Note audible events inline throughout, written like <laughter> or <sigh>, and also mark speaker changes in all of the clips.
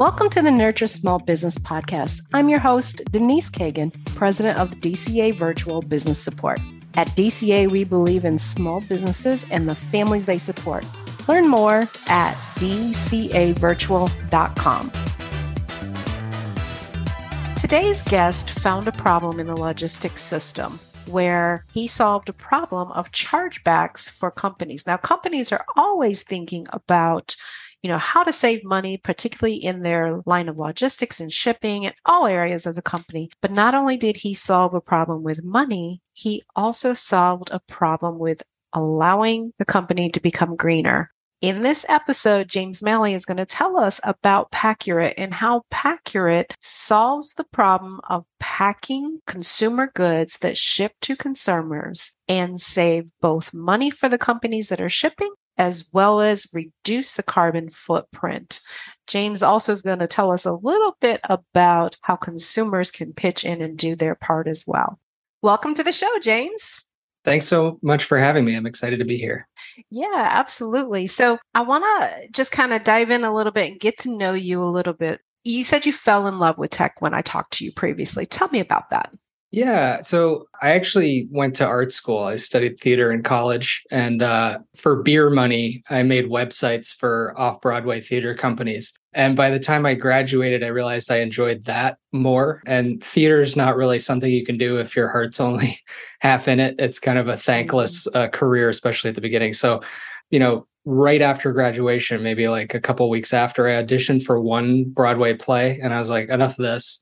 Speaker 1: Welcome to the Nurture Small Business Podcast. I'm your host, Denise Cagan, president of the DCA Virtual Business Support. At DCA, we believe in small businesses and the families they support. Learn more at dcavirtual.com. Today's guest found a problem in the logistics system where he solved a problem of chargebacks for companies. Now, companies are always thinking about you know, how to save money, particularly in their line of logistics and shipping and all areas of the company. But not only did he solve a problem with money, he also solved a problem with allowing the company to become greener. In this episode, James Malley is going to tell us about Paccurate and how Paccurate solves the problem of packing consumer goods that ship to consumers and save both money for the companies that are shipping as well as reduce the carbon footprint. James also is going to tell us a little bit about how consumers can pitch in and do their part as well. Welcome to the show, James.
Speaker 2: Thanks so much for having me. I'm excited to be here.
Speaker 1: Yeah, absolutely. So, I want to just kind of dive in a little bit and get to know you a little bit. You said you fell in love with tech when I talked to you previously. Tell me about that.
Speaker 2: Yeah. So I actually went to art school. I studied theater in college. And uh, for beer money, I made websites for off Broadway theater companies. And by the time I graduated, I realized I enjoyed that more. And theater is not really something you can do if your heart's only <laughs> half in it. It's kind of a thankless uh, career, especially at the beginning. So, you know, right after graduation, maybe like a couple weeks after, I auditioned for one Broadway play and I was like, enough of this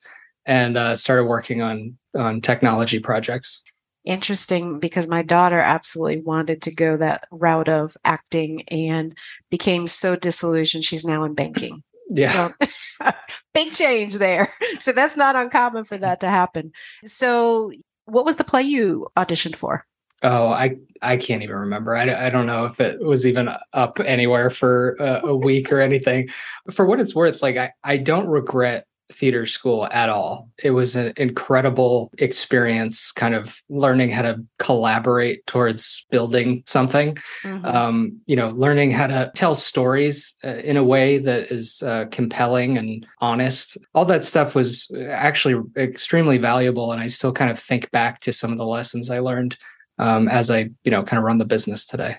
Speaker 2: and uh, started working on on technology projects.
Speaker 1: Interesting because my daughter absolutely wanted to go that route of acting and became so disillusioned. She's now in banking.
Speaker 2: Yeah.
Speaker 1: So, <laughs> big change there. <laughs> So that's not uncommon for that to happen. So, what was the play you auditioned for?
Speaker 2: Oh, I I can't even remember. I, I don't know if it was even up anywhere for a, a week or anything. For what it's worth, like I I don't regret theater school at all. It was an incredible experience, kind of learning how to collaborate towards building something. Mm-hmm. Um, you know, learning how to tell stories uh, in a way that is uh, compelling and honest. All that stuff was actually extremely valuable, and I still kind of think back to some of the lessons I learned um, as I, you know, kind of run the business today.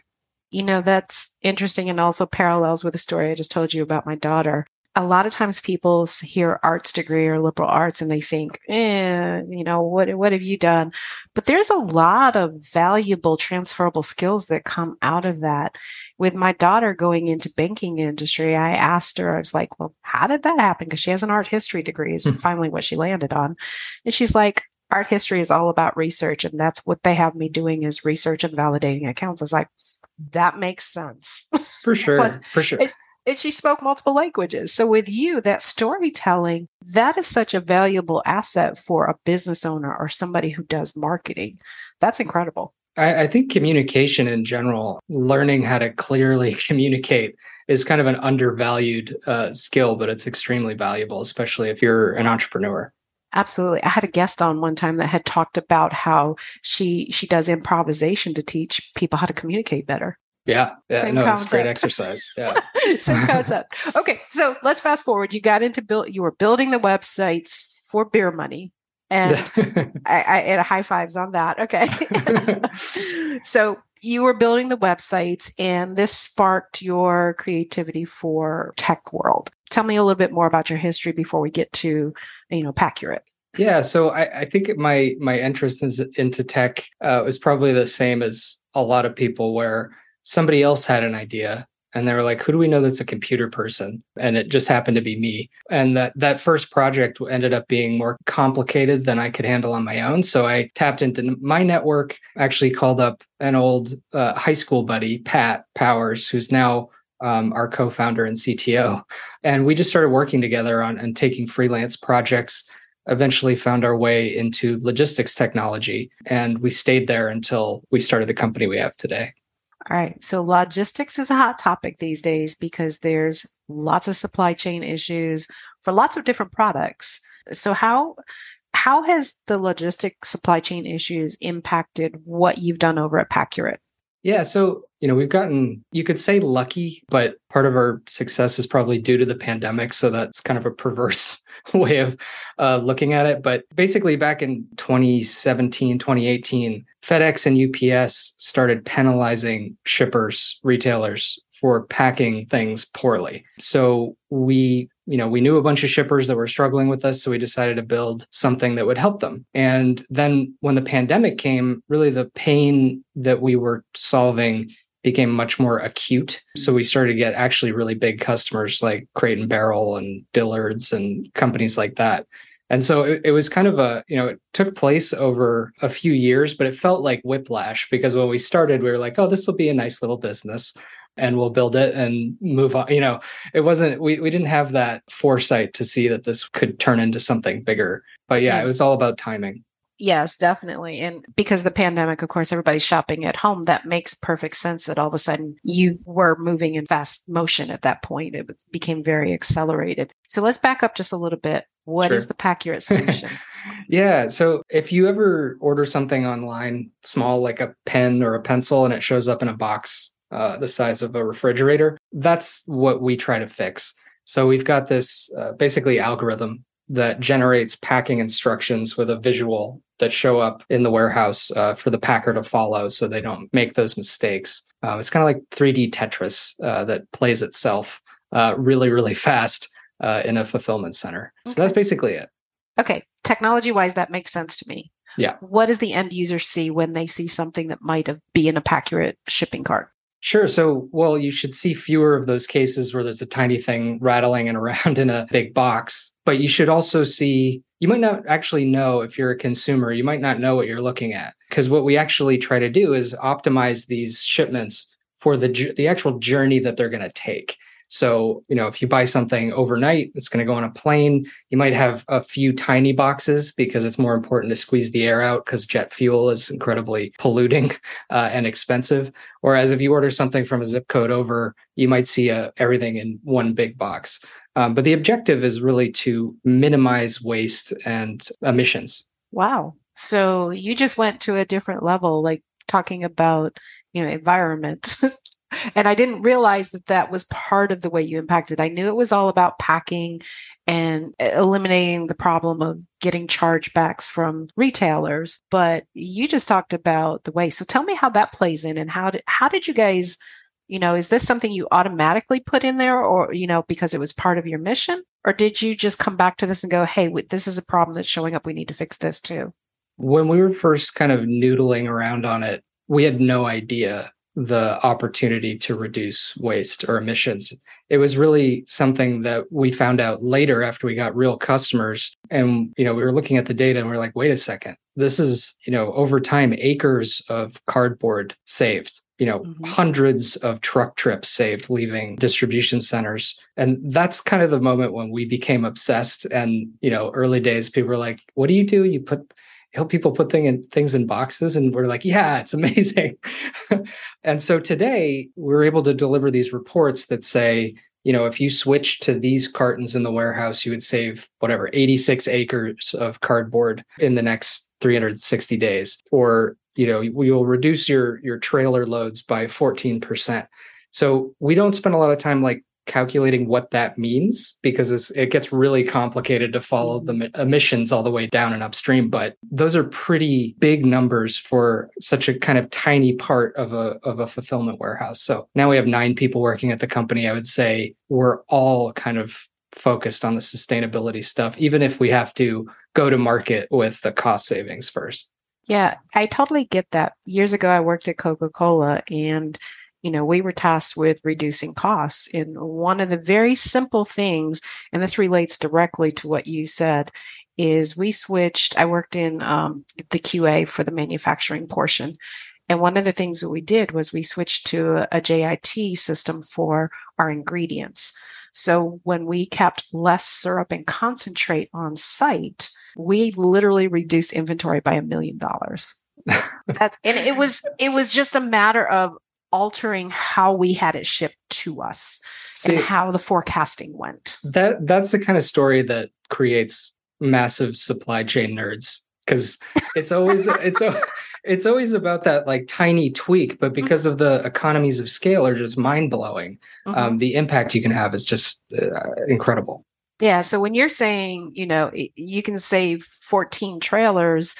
Speaker 1: You know, that's interesting and also parallels with the story I just told you about my daughter a lot of times people hear arts degree or liberal arts and they think, eh, you know, what, what have you done? But there's a lot of valuable transferable skills that come out of that. With my daughter going into banking industry, I asked her, I was like, well, how did that happen? Because she has an art history degree is mm-hmm. finally what she landed on. And she's like, art history is all about research. And that's what they have me doing is research and validating accounts. I was like, that makes sense.
Speaker 2: For <laughs> sure. Plus, for sure. It,
Speaker 1: and she spoke multiple languages. So with you, that storytelling, that is such a valuable asset for a business owner or somebody who does marketing. That's incredible.
Speaker 2: I, I think communication in general, learning how to clearly <laughs> communicate is kind of an undervalued uh, skill, but it's extremely valuable, especially if you're an entrepreneur.
Speaker 1: Absolutely. I had a guest on one time that had talked about how she she does improvisation to teach people how to communicate better.
Speaker 2: Yeah, yeah, Same no, concept. it's great exercise. <laughs> Yeah,
Speaker 1: same concept. Okay, so let's fast forward. You got into build. You were building the websites for beer money, and <laughs> I, I had high fives on that. Okay, <laughs> so you were building the websites, and this sparked your creativity for tech world. Tell me a little bit more about your history before we get to you know Paccurate.
Speaker 2: Yeah, so I, I think my my interest in, into tech uh, was probably the same as a lot of people, where somebody else had an idea and they were like who do we know that's a computer person? And it just happened to be me. And that that first project ended up being more complicated than i could handle on my own. So i tapped into my network actually called up an old uh, high school buddy pat powers who's now um, our co-founder and cto and we just started working together on and taking freelance projects. Eventually found our way into logistics technology and we stayed there until we started the company we have today
Speaker 1: all right. So logistics is a hot topic these days because there's lots of supply chain issues for lots of different products. So how how has the logistic supply chain issues impacted what you've done over at Paccurate?
Speaker 2: Yeah. So, you know, we've gotten, you could say lucky, but part of our success is probably due to the pandemic. So that's kind of a perverse <laughs> way of uh, looking at it. But basically, back in 2017, 2018, FedEx and UPS started penalizing shippers, retailers for packing things poorly. So we you know, we knew a bunch of shippers that were struggling with us. So we decided to build something that would help them. And then when the pandemic came, really the pain that we were solving became much more acute. So we started to get actually really big customers like Crate and Barrel and Dillard's and companies like that. And so it, it, was kind of a, you know, it took place over a few years, but it felt like whiplash because when we started, we were like, oh, this will be a nice little business and we'll build it and move on. You know, it wasn't, we, we didn't have that foresight to see that this could turn into something bigger. But yeah, it was all about timing.
Speaker 1: Yes, definitely. And because the pandemic, of course, everybody's shopping at home, that makes perfect sense that all of a sudden you were moving in fast motion at that point. It became very accelerated. So let's back up just a little bit. What sure. is the Paccurate solution? <laughs>
Speaker 2: yeah. So if you ever order something online, small like a pen or a pencil, and it shows up in a box uh, the size of a refrigerator. That's what we try to fix. So we've got this uh, basically algorithm that generates packing instructions with a visual that show up in the warehouse uh, for the packer to follow so they don't make those mistakes. Uh, it's kind of like 3D Tetris uh, that plays itself uh, really, really fast in a fulfillment center. Okay. So that's basically it.
Speaker 1: Okay. Technology wise, that makes sense to me.
Speaker 2: Yeah.
Speaker 1: What does the end user see when they see something that might have be in a Paccurate shipping cart?
Speaker 2: Sure. So, well, you should see fewer of those cases where there's a tiny thing rattling and <laughs> around in a big box. But you should also see, you might not actually know if you're a consumer, you might not know what you're looking at. Because what we actually try to do is optimize these shipments for the, the actual journey that they're going to take. So, you know, if you buy something overnight, it's going to go on a plane. You might have a few tiny boxes because it's more important to squeeze the air out because jet fuel is incredibly polluting <laughs> uh, and expensive. Whereas if you order something from a zip code over, you might see uh, everything in one big box. Um, but the objective is really to minimize waste and emissions.
Speaker 1: Wow. So you just went to a different level, like talking about, you know, environment <laughs> and I didn't realize that that was part of the way you impacted. I knew it was all about packing and uh, eliminating the problem of getting chargebacks from retailers, but you just talked about the way. So tell me how that plays in and how did how did you guys, you know, is this something you automatically put in there or you know because it was part of your mission or did you just come back to this and go, "Hey, this is a problem that's showing up. We need to fix this too."
Speaker 2: When we were first kind of noodling around on it, we had no idea the opportunity to reduce waste or emissions. It was really something that we found out later after we got real customers. And, you know, we were looking at the data and we are like, wait a second, this is, you know, over time, acres of cardboard saved you know mm-hmm. hundreds of truck trips saved leaving distribution centers and that's kind of the moment when we became obsessed and you know early days people were like what do you do you put help people put thing in, things in boxes and we're like yeah it's amazing. <laughs> And so today we're able to deliver these reports that say you know if you switch to these cartons in the warehouse you would save whatever 86 acres of cardboard in the next 360 days. Or you know will reduce your your trailer loads by 14% so we don't spend a lot of time like calculating what that means because it gets really complicated to follow the mm-hmm. emissions all the way down and upstream. But those are pretty big numbers for such a kind of tiny part of a of a fulfillment warehouse. So now we have nine people working at the company. I would say we're all kind of focused on the sustainability stuff, even if we have to go to market with the cost savings first.
Speaker 1: Yeah, I totally get that. Years ago, I worked at Coca Cola and you know, we were tasked with reducing costs. And one of the very simple things, and this relates directly to what you said, is we switched. I worked in um, the QA for the manufacturing portion. And one of the things that we did was we switched to a, a JIT system for our ingredients. So when we kept less syrup and concentrate on site, we literally reduced inventory by a million dollars. <laughs> That's and it was it was just a matter of altering how we had it shipped to us See, and how the forecasting went.
Speaker 2: That that's the kind of story that creates massive supply chain nerds because it's always <laughs> it's it's always about that like tiny tweak, but because mm-hmm. of the economies of scale are just mind blowing. Mm-hmm. Um, the impact you can have is just uh, incredible.
Speaker 1: Yeah. So when you're saying, you know, you can save 14 trailers,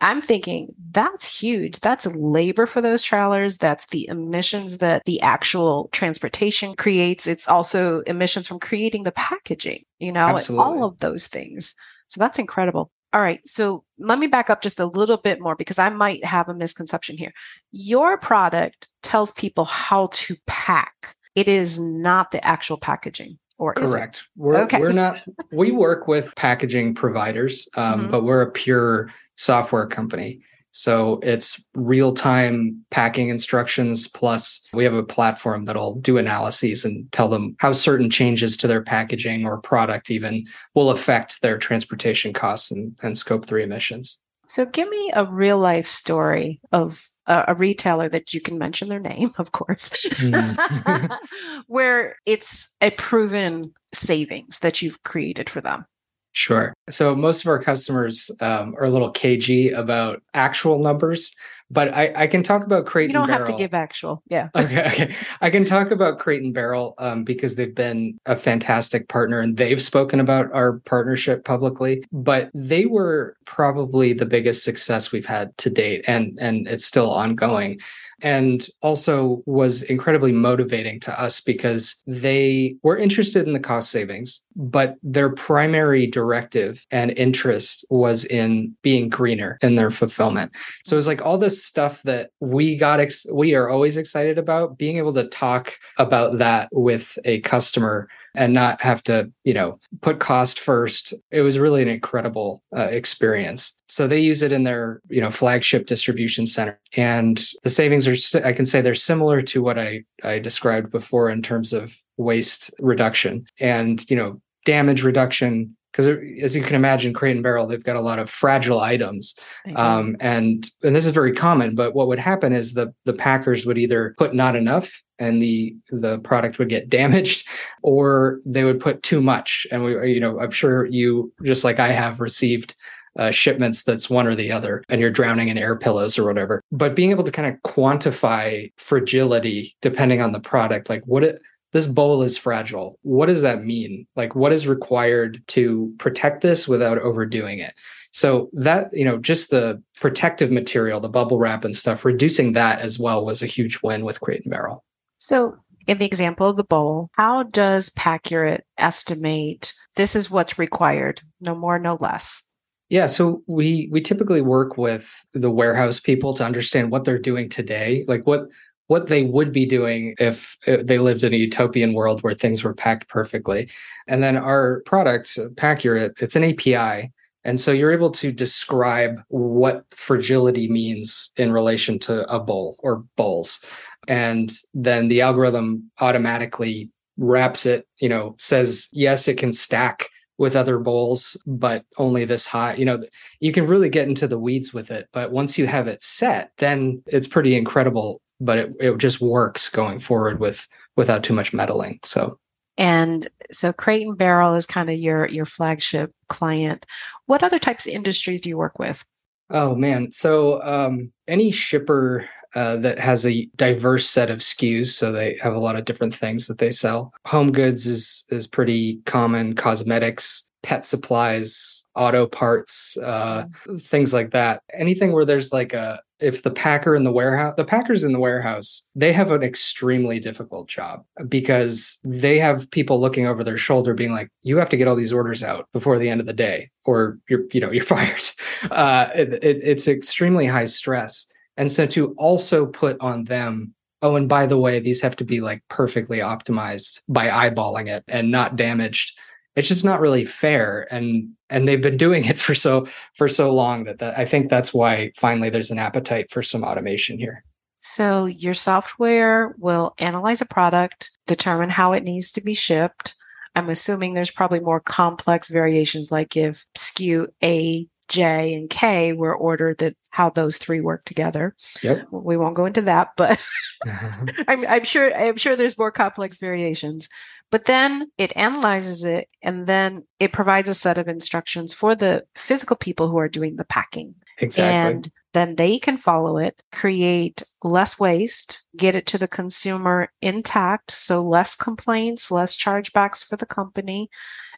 Speaker 1: I'm thinking that's huge. That's labor for those trailers. That's the emissions that the actual transportation creates. It's also emissions from creating the packaging, you know, all of those things. So that's incredible. All right. So let me back up just a little bit more because I might have a misconception here. Your product tells people how to pack. It is not the actual packaging. Or
Speaker 2: correct. We're okay. we're not. We work with packaging providers, um, mm-hmm. but we're a pure software company. So it's real time packing instructions. Plus, we have a platform that'll do analyses and tell them how certain changes to their packaging or product even will affect their transportation costs and, and scope three emissions.
Speaker 1: So, give me a real life story of a, a retailer that you can mention their name, <laughs> of course, mm. <laughs> where it's a proven savings that you've created for them.
Speaker 2: Sure. So most of our customers um, are a little cagey about actual numbers, but I, I can talk about Crate.
Speaker 1: You don't have to give actual. Yeah. <laughs>
Speaker 2: Okay. Okay. I can talk about Crate and Barrel um, because they've been a fantastic partner and they've spoken about our partnership publicly. But they were probably the biggest success we've had to date, and and it's still ongoing and also was incredibly motivating to us because they were interested in the cost savings, but their primary directive and interest was in being greener in their fulfillment. So it was like all this stuff that we got, ex- we are always excited about being able to talk about that with a customer and not have to, you know, put cost first. It was really an incredible uh, experience. So they use it in their, you know, flagship distribution center. And the savings are, I can say they're similar to what I, I described before in terms of waste reduction and, you know, damage reduction, because as you can imagine crate and barrel they've got a lot of fragile items um, and and this is very common but what would happen is the the packers would either put not enough and the the product would get <laughs> damaged or they would put too much. And we you know i'm sure you just like i have received uh, shipments that's one or the other and you're drowning in air pillows or whatever. But being able to kind of quantify fragility depending on the product like what it this bowl is fragile. What does that mean? Like, what is required to protect this without overdoing it? So that, you know, just the protective material, the bubble wrap and stuff, reducing that as well was a huge win with Crate and Barrel.
Speaker 1: So in the example of the bowl, how does Paccurate estimate this is what's required, no more, no less?
Speaker 2: Yeah, so we we typically work with the warehouse people to understand what they're doing today, like what what they would be doing if uh, they lived in a utopian world where things were packed perfectly. And then our product, Paccurate, it's an API. And so you're able to describe what fragility means in relation to a bowl or bowls. And then the algorithm automatically wraps it, you know, says, yes, it can stack with other bowls, but only this high. You know, you can really get into the weeds with it. But once you have it set, then it's pretty incredible but it, it just works going forward with without too much meddling. So
Speaker 1: and so Crate and Barrel is kind of your your flagship client. What other types of industries do you work with?
Speaker 2: Oh man, so um, any shipper uh, that has a diverse set of SKUs, so they have a lot of different things that they sell. Home goods is is pretty common. Cosmetics, pet supplies, auto parts, uh, mm-hmm. things like that. Anything where there's like a if the packer in the warehouse the packers in the warehouse they have an extremely difficult job because they have people looking over their shoulder being like you have to get all these orders out before the end of the day or you're you know <laughs> you're fired. Uh, it, it, it's extremely high stress. And so to also put on them oh and by the way these have to be like perfectly optimized by eyeballing it and not damaged it's just not really fair and and they've been doing it <laughs> for so for so long that, that i think that's why finally there's an appetite for some automation here
Speaker 1: so your software will analyze a product determine how it needs to be shipped i'm assuming there's probably more complex variations like if sku a J and K were ordered that how those three work together. Yep. We won't go into that, but <laughs> <laughs> I'm, I'm, sure I'm sure there's more complex variations. But then it analyzes it and then it provides a set of instructions for the physical people who are doing the packing.
Speaker 2: Exactly.
Speaker 1: And then they can follow it, create less waste, get it to the consumer intact. So less complaints, less chargebacks for the company.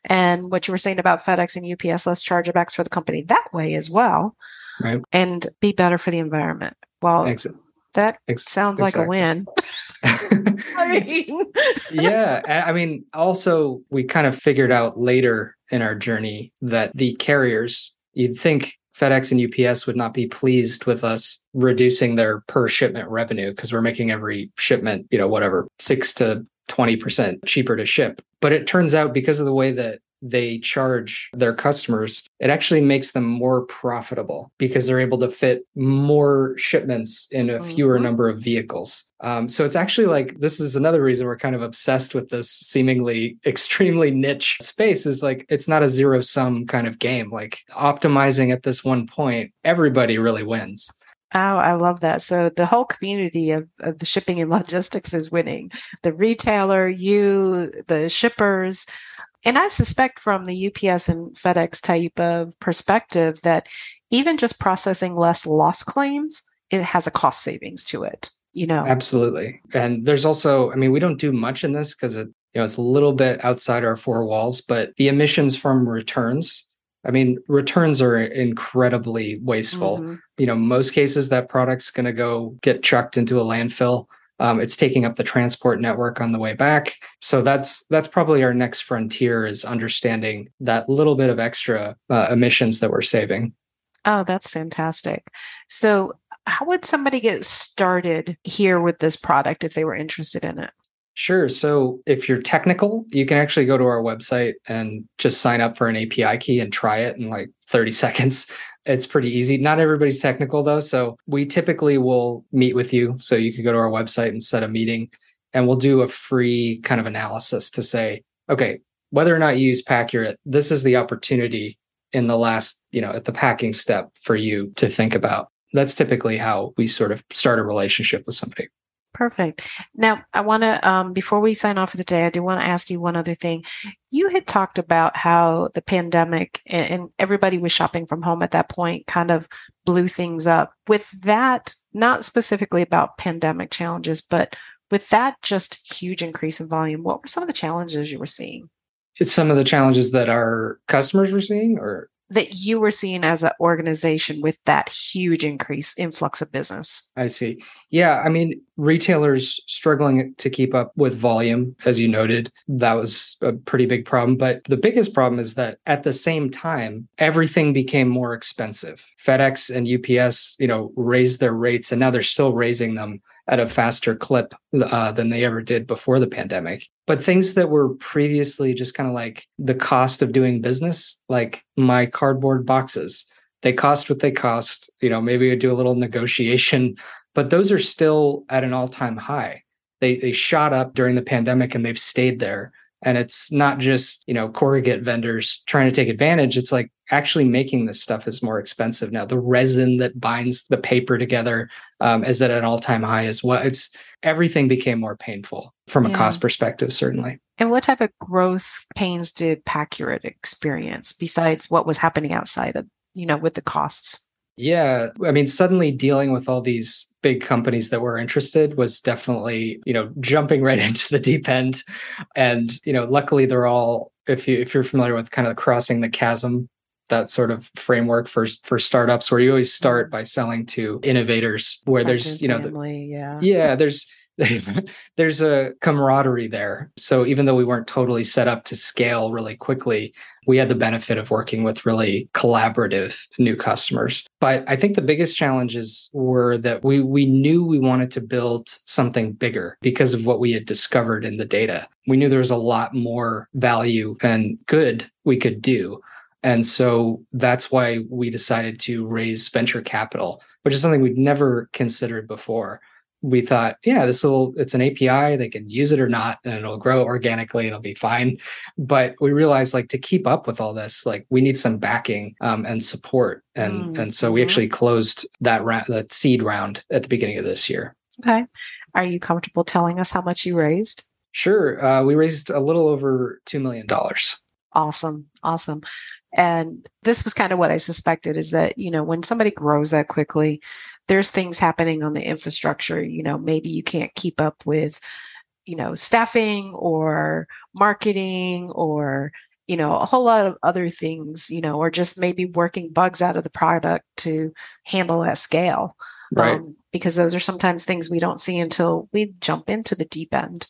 Speaker 1: And what you were saying about FedEx and UPS, less chargebacks for the company that way as well.
Speaker 2: Right.
Speaker 1: And be better for the environment. Well,
Speaker 2: Exit.
Speaker 1: that
Speaker 2: Ex-
Speaker 1: sounds like a win. <laughs> Mean, <laughs>
Speaker 2: yeah. I mean, also, we kind of figured out later in our journey that the carriers, you'd think FedEx and UPS would not be pleased with us reducing their per shipment revenue because we're making every shipment, you know, whatever, six to 20% cheaper to ship. But it turns out because of the way that they charge their customers, it actually makes them more profitable because they're able to fit more shipments in a fewer
Speaker 1: Mhm.
Speaker 2: number of vehicles. Um, so it's actually like this is another reason we're kind of obsessed with this seemingly <laughs> extremely niche space is like it's not a zero sum kind of game. Like optimizing at this one point, everybody really wins.
Speaker 1: Oh, I love that. So the whole community of, of the shipping and logistics is winning. The retailer, you, the shippers. And I suspect from the UPS and FedEx type of perspective that even just processing less loss claims, it has a cost savings to it. You know,
Speaker 2: Absolutely. And there's also, I mean, we don't do much in this because it, you know, it's a little bit outside our four walls, but the emissions from returns, I mean, returns are incredibly wasteful.
Speaker 1: Mhm.
Speaker 2: You know, most cases that product's going to go get chucked into a landfill. Um, it's taking up the transport network on the way back. So that's that's probably our next frontier is understanding that little bit of extra uh, emissions that we're saving.
Speaker 1: Oh, that's fantastic. So, how would somebody get started here with this product if they were interested in it?
Speaker 2: Sure. So if you're technical, you can actually go to our website and just sign up for an API key and try it in like 30 <laughs> seconds. It's pretty easy. Not everybody's technical though. So we typically will meet with you. So you could go to our website and set a meeting and we'll do a free kind of analysis to say, okay, whether or not you use Paccurate, this is the opportunity in the last, you know, at the packing step for you to think about. That's typically how we sort of start a relationship with somebody.
Speaker 1: Perfect. Now, I want to, um, before we sign off for the day, I do want to ask you one other thing. You had talked about how the pandemic and, and everybody was shopping from home at that point kind of blew things up. With that, not specifically about pandemic challenges, but with that just huge increase in volume, what were some of the challenges you were seeing
Speaker 2: It's some of the challenges that our customers were seeing or
Speaker 1: that you were seeing as an organization with that huge increase influx of business?
Speaker 2: I see. Yeah, I mean, retailers struggling to keep up with volume, as you noted, that was a pretty big problem. But the biggest problem is that at the same time, everything became more expensive. FedEx and UPS, you know, raised their rates, and now they're still raising them at a faster clip uh, than they ever did before the pandemic. But things that were previously just kind of like the cost of doing business, like my cardboard boxes, they cost what they cost. You know, maybe I do a little negotiation, but those are still at an all-time high. They they shot up during the pandemic and they've stayed there. And it's not just, you know, corrugate vendors trying to take advantage. It's like actually making this stuff is more expensive now. The resin that binds the paper together um, is at an all-time high as well. It's everything became more painful from a
Speaker 1: Yeah.
Speaker 2: cost perspective, certainly.
Speaker 1: And what type of growth pains did Paccurate experience besides what was happening outside of, you know, with the costs?
Speaker 2: Yeah, I mean, suddenly dealing with all these big companies that were interested was definitely, you know, jumping right <laughs> into the deep end. And you know, luckily they're all, if you if you're familiar with kind of crossing the chasm, that sort of framework for for startups, where you always start by selling to innovators, where there's you know,
Speaker 1: and
Speaker 2: the,
Speaker 1: yeah.
Speaker 2: yeah, there's <laughs> there's a camaraderie there. So even though we weren't totally set up to scale really quickly, we had the benefit of working with really collaborative new customers. But I think the biggest challenges were that we we knew we wanted to build something bigger because of what we had discovered in the data. We knew there was a lot more value and good we could do. And so that's why we decided to raise venture capital, which is something we'd never considered before we thought, yeah, this will, it's an API, they can use it or not, and it'll grow organically, it'll be fine. But we realized like to keep up with all this, like we need some backing um, and support. And
Speaker 1: Mm,
Speaker 2: and so we
Speaker 1: mhm.
Speaker 2: actually closed that round, that seed round at the beginning of this year.
Speaker 1: Okay. Are you comfortable telling us how much you raised?
Speaker 2: Sure. Uh, we raised a little over $2 million.
Speaker 1: Awesome. Awesome. And this was kind of what I suspected is that, you know, when somebody grows that quickly, there's things happening on the infrastructure. You know, maybe you can't keep up with, you know, staffing or marketing or, you know, a whole lot of other things, you know, or just maybe working bugs out of the product to handle that scale.
Speaker 2: Right.
Speaker 1: Um, because those are sometimes things we don't see until we jump into the deep end.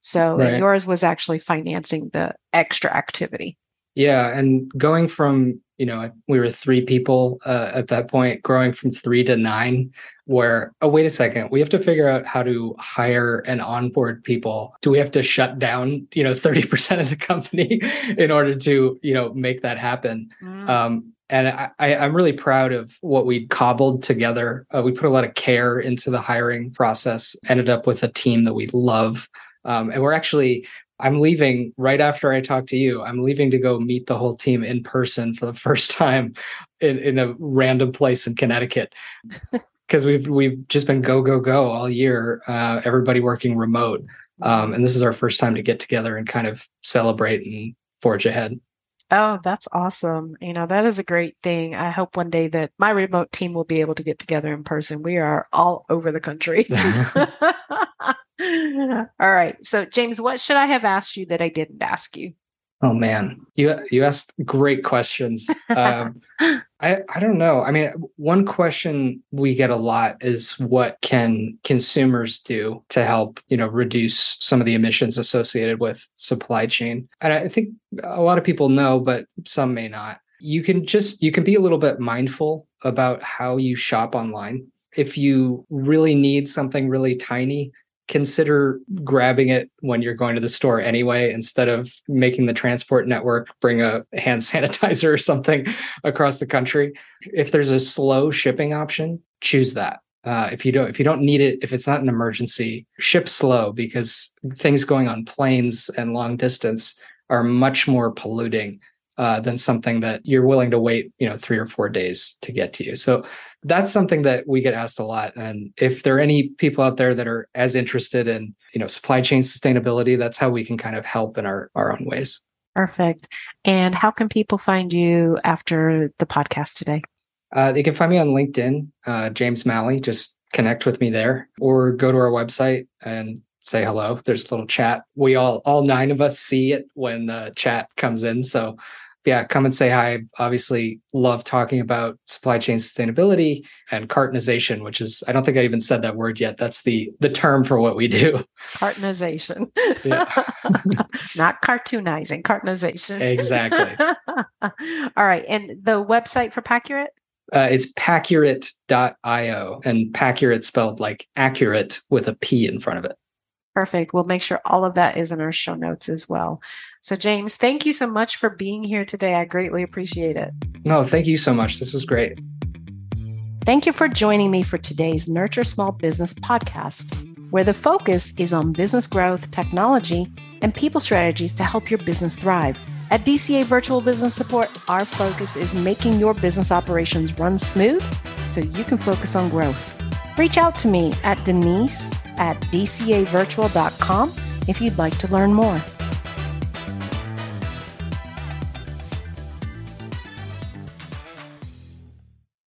Speaker 1: So
Speaker 2: Right.
Speaker 1: yours was actually financing the extra activity.
Speaker 2: Yeah, and going from you know we were three people uh, at that point, growing from three to nine. Where oh wait a second, we have to figure out how to hire and onboard people. Do we have to shut down you know <laughs> thirty percent of the company <laughs> in order to you know make that happen?
Speaker 1: Mm.
Speaker 2: Um, and I, I'm really proud of what we cobbled together. Uh, we put a lot of care into the hiring process. Ended up with a team that we love, um, and we're actually. I'm leaving right after I talk to you. I'm leaving to go meet the whole team in person for the <laughs> first time in, in a random place in Connecticut. <laughs> Because we've we've just been go go go all year. Uh, everybody working remote, um, and this is our first time to get together and kind of celebrate and forge ahead.
Speaker 1: Oh, that's awesome. You know, that is a great thing. I hope one day that my remote team will be able to get together in person. We are all over the country. <laughs> <laughs> all right. So, James, what should I have asked you that I didn't ask you?
Speaker 2: Oh man, you you asked great questions. <laughs> Um, I I don't know. I mean, one question we get a lot is what can consumers do to help you know reduce some of the emissions associated with supply chain? And I think a lot of people know, but some may not. You can just you can be a little bit mindful about how you shop online. If you really need something really tiny, consider grabbing it when you're going to the store anyway instead of making the transport network bring a hand <laughs> sanitizer or something across the country. If there's a slow shipping option choose that. Uh, if you don't if you don't need it if it's not an emergency ship slow because things going on planes and long distance are much more polluting uh, than something that you're willing to wait, you know, three or four days to get to you. So that's something that we get asked a lot. And if there are any people out there that are as interested in, you know, supply chain sustainability, that's how we can kind of help in our our own ways.
Speaker 1: Perfect. And how can people find you after the podcast today?
Speaker 2: Uh, they can find me on LinkedIn, uh, James Malley. Just connect with me there, or go to our website and say hello. There's a little chat. We all, all nine of us, see it when the chat comes in. So yeah, come and say hi. Obviously, love talking about supply chain sustainability and cartonization, which is I don't think I even said that word yet. That's the the term for what we do.
Speaker 1: Cartonization. <laughs> Not cartoonizing, cartonization.
Speaker 2: Exactly. <laughs>
Speaker 1: All right. And the website for Paccurate?
Speaker 2: Uh, it's paccurate.io and paccurate spelled like accurate with a P in front of it.
Speaker 1: Perfect. We'll make sure all of that is in our show notes as well. So, James, thank you so much for being here today. I greatly appreciate it.
Speaker 2: No, thank you so much. This was great.
Speaker 1: Thank you for joining me for today's Nurture Small Business podcast, where the focus is on business growth, technology, and people strategies to help your business thrive. At DCA Virtual Business Support, our focus is making your business operations run smooth so you can focus on growth. Reach out to me at Denise at dcavirtual.com if you'd like to learn more.